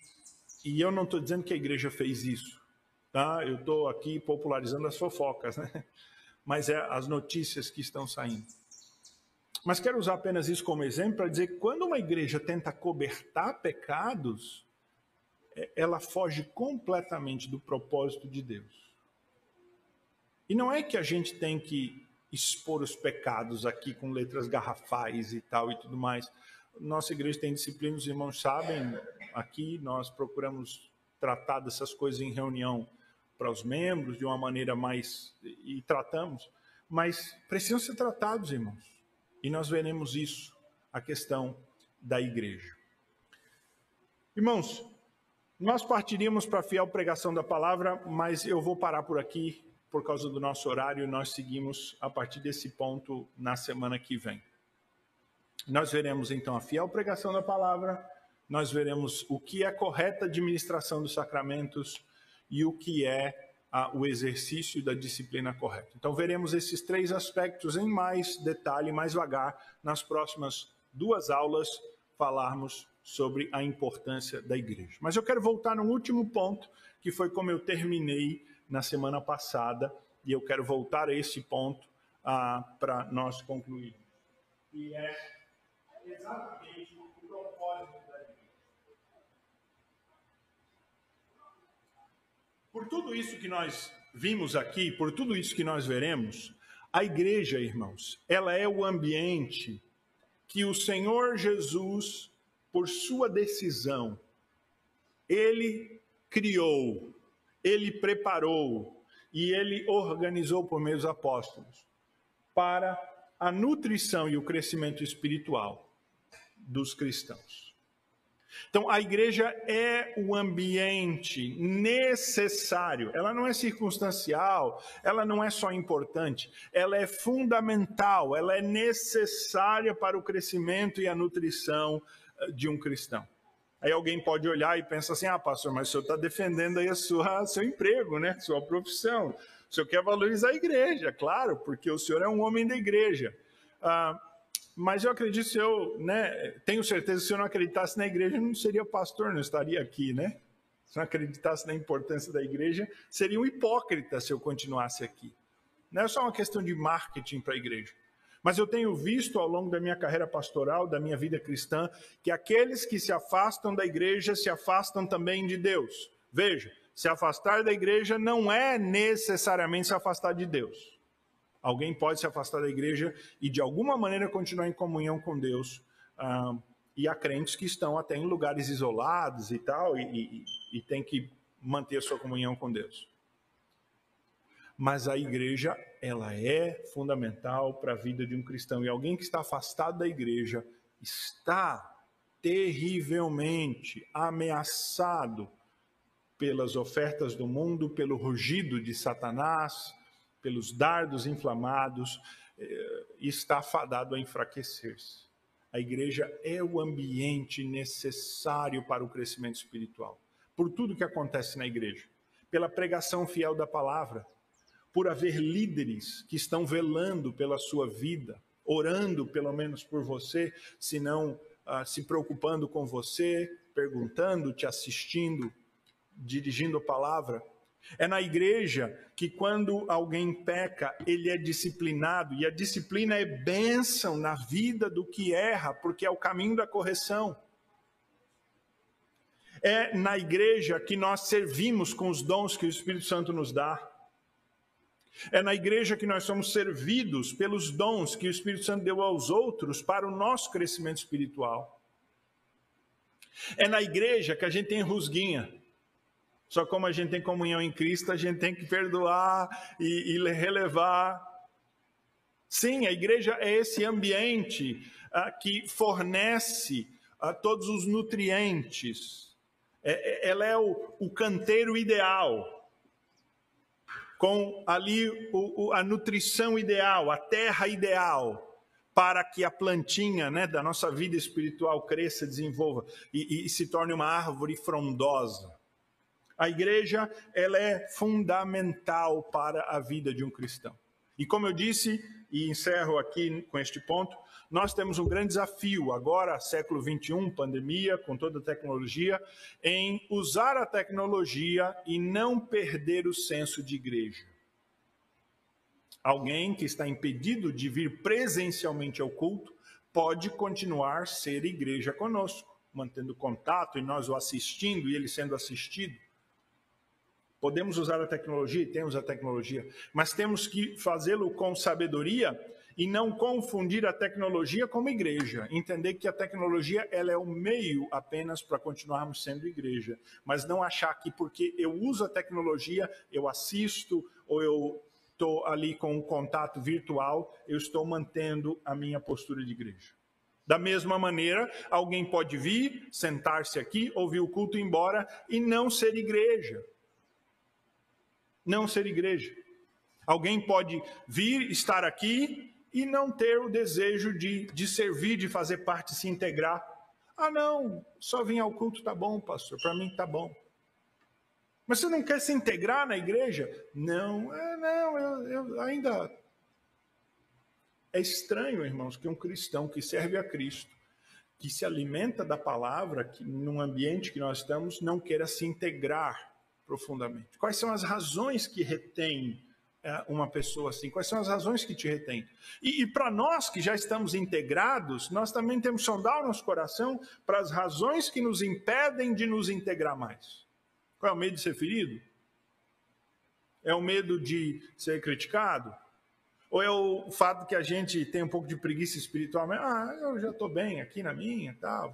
e, e eu não estou dizendo que a igreja fez isso, tá? Eu estou aqui popularizando as fofocas, né? *laughs* Mas é as notícias que estão saindo. Mas quero usar apenas isso como exemplo para dizer que quando uma igreja tenta cobertar pecados, é, ela foge completamente do propósito de Deus. E não é que a gente tem que expor os pecados aqui com letras garrafais e tal e tudo mais. Nossa igreja tem disciplina, os irmãos sabem, aqui nós procuramos tratar dessas coisas em reunião para os membros de uma maneira mais. e tratamos, mas precisam ser tratados, irmãos. E nós veremos isso, a questão da igreja. Irmãos, nós partiríamos para a fiel pregação da palavra, mas eu vou parar por aqui por causa do nosso horário, nós seguimos a partir desse ponto na semana que vem. Nós veremos então a fiel pregação da palavra, nós veremos o que é a correta administração dos sacramentos e o que é a, o exercício da disciplina correta. Então veremos esses três aspectos em mais detalhe, mais vagar, nas próximas duas aulas, falarmos sobre a importância da igreja. Mas eu quero voltar no último ponto, que foi como eu terminei na semana passada, e eu quero voltar a esse ponto ah, para nós concluir. E é exatamente o propósito da igreja. Por tudo isso que nós vimos aqui, por tudo isso que nós veremos, a igreja, irmãos, ela é o ambiente que o Senhor Jesus, por sua decisão, ele criou, ele preparou e ele organizou por meio dos apóstolos para a nutrição e o crescimento espiritual dos cristãos. Então, a igreja é o ambiente necessário, ela não é circunstancial, ela não é só importante, ela é fundamental, ela é necessária para o crescimento e a nutrição eh, de um cristão. Aí alguém pode olhar e pensar assim: ah, pastor, mas o senhor está defendendo aí a sua, seu emprego, né? Sua profissão. O senhor quer valorizar a igreja, claro, porque o senhor é um homem da igreja. Ah, mas eu acredito, se eu, né, tenho certeza se eu não acreditasse na igreja, não seria pastor, não estaria aqui, né? Se não acreditasse na importância da igreja, seria um hipócrita se eu continuasse aqui. Não é só uma questão de marketing para a igreja. Mas eu tenho visto ao longo da minha carreira pastoral, da minha vida cristã, que aqueles que se afastam da igreja se afastam também de Deus. Veja, se afastar da igreja não é necessariamente se afastar de Deus. Alguém pode se afastar da igreja e de alguma maneira continuar em comunhão com Deus. Ah, e há crentes que estão até em lugares isolados e tal, e, e, e tem que manter a sua comunhão com Deus. Mas a igreja, ela é fundamental para a vida de um cristão. E alguém que está afastado da igreja está terrivelmente ameaçado pelas ofertas do mundo, pelo rugido de Satanás, pelos dardos inflamados, eh, está fadado a enfraquecer-se. A igreja é o ambiente necessário para o crescimento espiritual. Por tudo que acontece na igreja, pela pregação fiel da palavra, por haver líderes que estão velando pela sua vida, orando pelo menos por você, se não ah, se preocupando com você, perguntando, te assistindo, dirigindo a palavra. É na igreja que, quando alguém peca, ele é disciplinado, e a disciplina é bênção na vida do que erra, porque é o caminho da correção. É na igreja que nós servimos com os dons que o Espírito Santo nos dá. É na igreja que nós somos servidos pelos dons que o Espírito Santo deu aos outros para o nosso crescimento espiritual. É na igreja que a gente tem rusguinha. Só como a gente tem comunhão em Cristo, a gente tem que perdoar e, e relevar. Sim, a igreja é esse ambiente ah, que fornece ah, todos os nutrientes. É, é, ela é o, o, canteiro ideal, com ali o, o, a nutrição ideal, a terra ideal, para que a plantinha né, da nossa vida espiritual cresça, desenvolva e, e se torne uma árvore frondosa. A igreja, ela é fundamental para a vida de um cristão. E como eu disse, e encerro aqui com este ponto, nós temos um grande desafio agora, século 21, pandemia, com toda a tecnologia, em usar a tecnologia e não perder o senso de igreja. Alguém que está impedido de vir presencialmente ao culto pode continuar ser igreja conosco, mantendo contato e nós o assistindo e ele sendo assistido. Podemos usar a tecnologia, temos a tecnologia, mas temos que fazê-lo com sabedoria e não confundir a tecnologia como igreja. Entender que a tecnologia ela é o meio apenas para continuarmos sendo igreja, mas não achar que porque eu uso a tecnologia, eu assisto ou eu estou ali com um contato virtual, eu estou mantendo a minha postura de igreja. Da mesma maneira, alguém pode vir, sentar-se aqui, ouvir o culto e ir embora e não ser igreja não ser igreja. Alguém pode vir, estar aqui e não ter o desejo de, de servir, de fazer parte, se integrar. Ah, não, só vir ao culto tá bom, pastor, para mim tá bom. Mas você não quer se integrar na igreja? Não, é, não, eu, eu ainda. É estranho, irmãos, que um cristão que serve a Cristo, que se alimenta da palavra, que num ambiente que nós estamos, não queira se integrar profundamente? Quais são as razões que retêm é, uma pessoa assim? Quais são as razões que te retêm? E, e para nós que já estamos integrados, nós também temos que sondar o nosso coração para as razões que nos impedem de nos integrar mais. Qual é o medo de ser ferido? É o medo de ser criticado? Ou é o fato que a gente tem um pouco de preguiça espiritual? Ah, eu já estou bem aqui na minha, tá?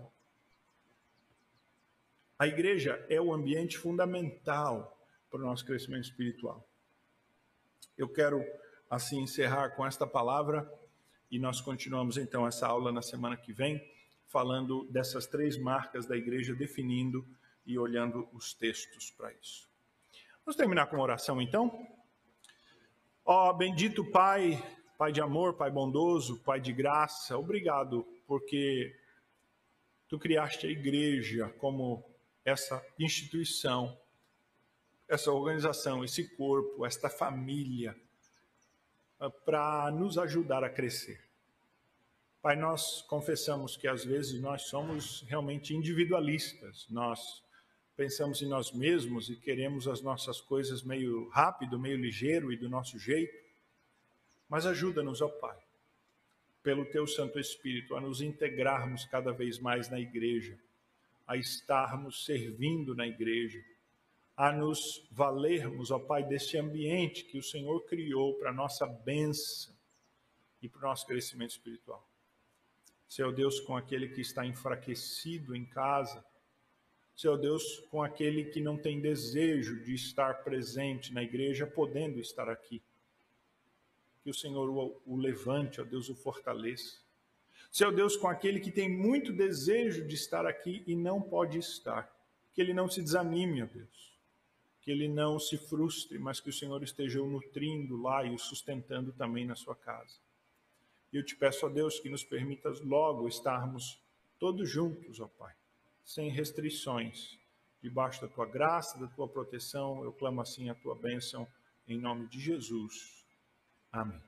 A igreja é o ambiente fundamental para o nosso crescimento espiritual. Eu quero, assim, encerrar com esta palavra e nós continuamos então essa aula na semana que vem, falando dessas três marcas da igreja, definindo e olhando os textos para isso. Vamos terminar com uma oração então? Ó oh, bendito Pai, Pai de amor, Pai bondoso, Pai de graça, obrigado porque tu criaste a igreja como essa instituição, essa organização, esse corpo, esta família, ah, para nos ajudar a crescer. Pai, nós confessamos que às vezes nós somos realmente individualistas, nós pensamos em nós mesmos e queremos as nossas coisas meio rápido, meio ligeiro e do nosso jeito. Mas ajuda-nos, ó Pai, pelo teu Santo Espírito, a nos integrarmos cada vez mais na igreja, a estarmos servindo na igreja, a nos valermos, ó Pai, deste ambiente que o Senhor criou para nossa bênção e para o nosso crescimento espiritual. Seu Deus, com aquele que está enfraquecido em casa, seu Deus, com aquele que não tem desejo de estar presente na igreja, podendo estar aqui. Que o Senhor o, levante, ó Deus, o fortaleça. Seu Deus, com aquele que tem muito desejo de estar aqui e não pode estar. Que ele não se desanime, ó Deus. Que ele não se frustre, mas que o Senhor esteja o nutrindo lá e o sustentando também na sua casa. E eu te peço, ó Deus, que nos permitas logo estarmos todos juntos, ó Pai sem restrições. Debaixo da tua graça, da tua proteção, eu clamo assim a tua bênção, em nome de Jesus. Amém.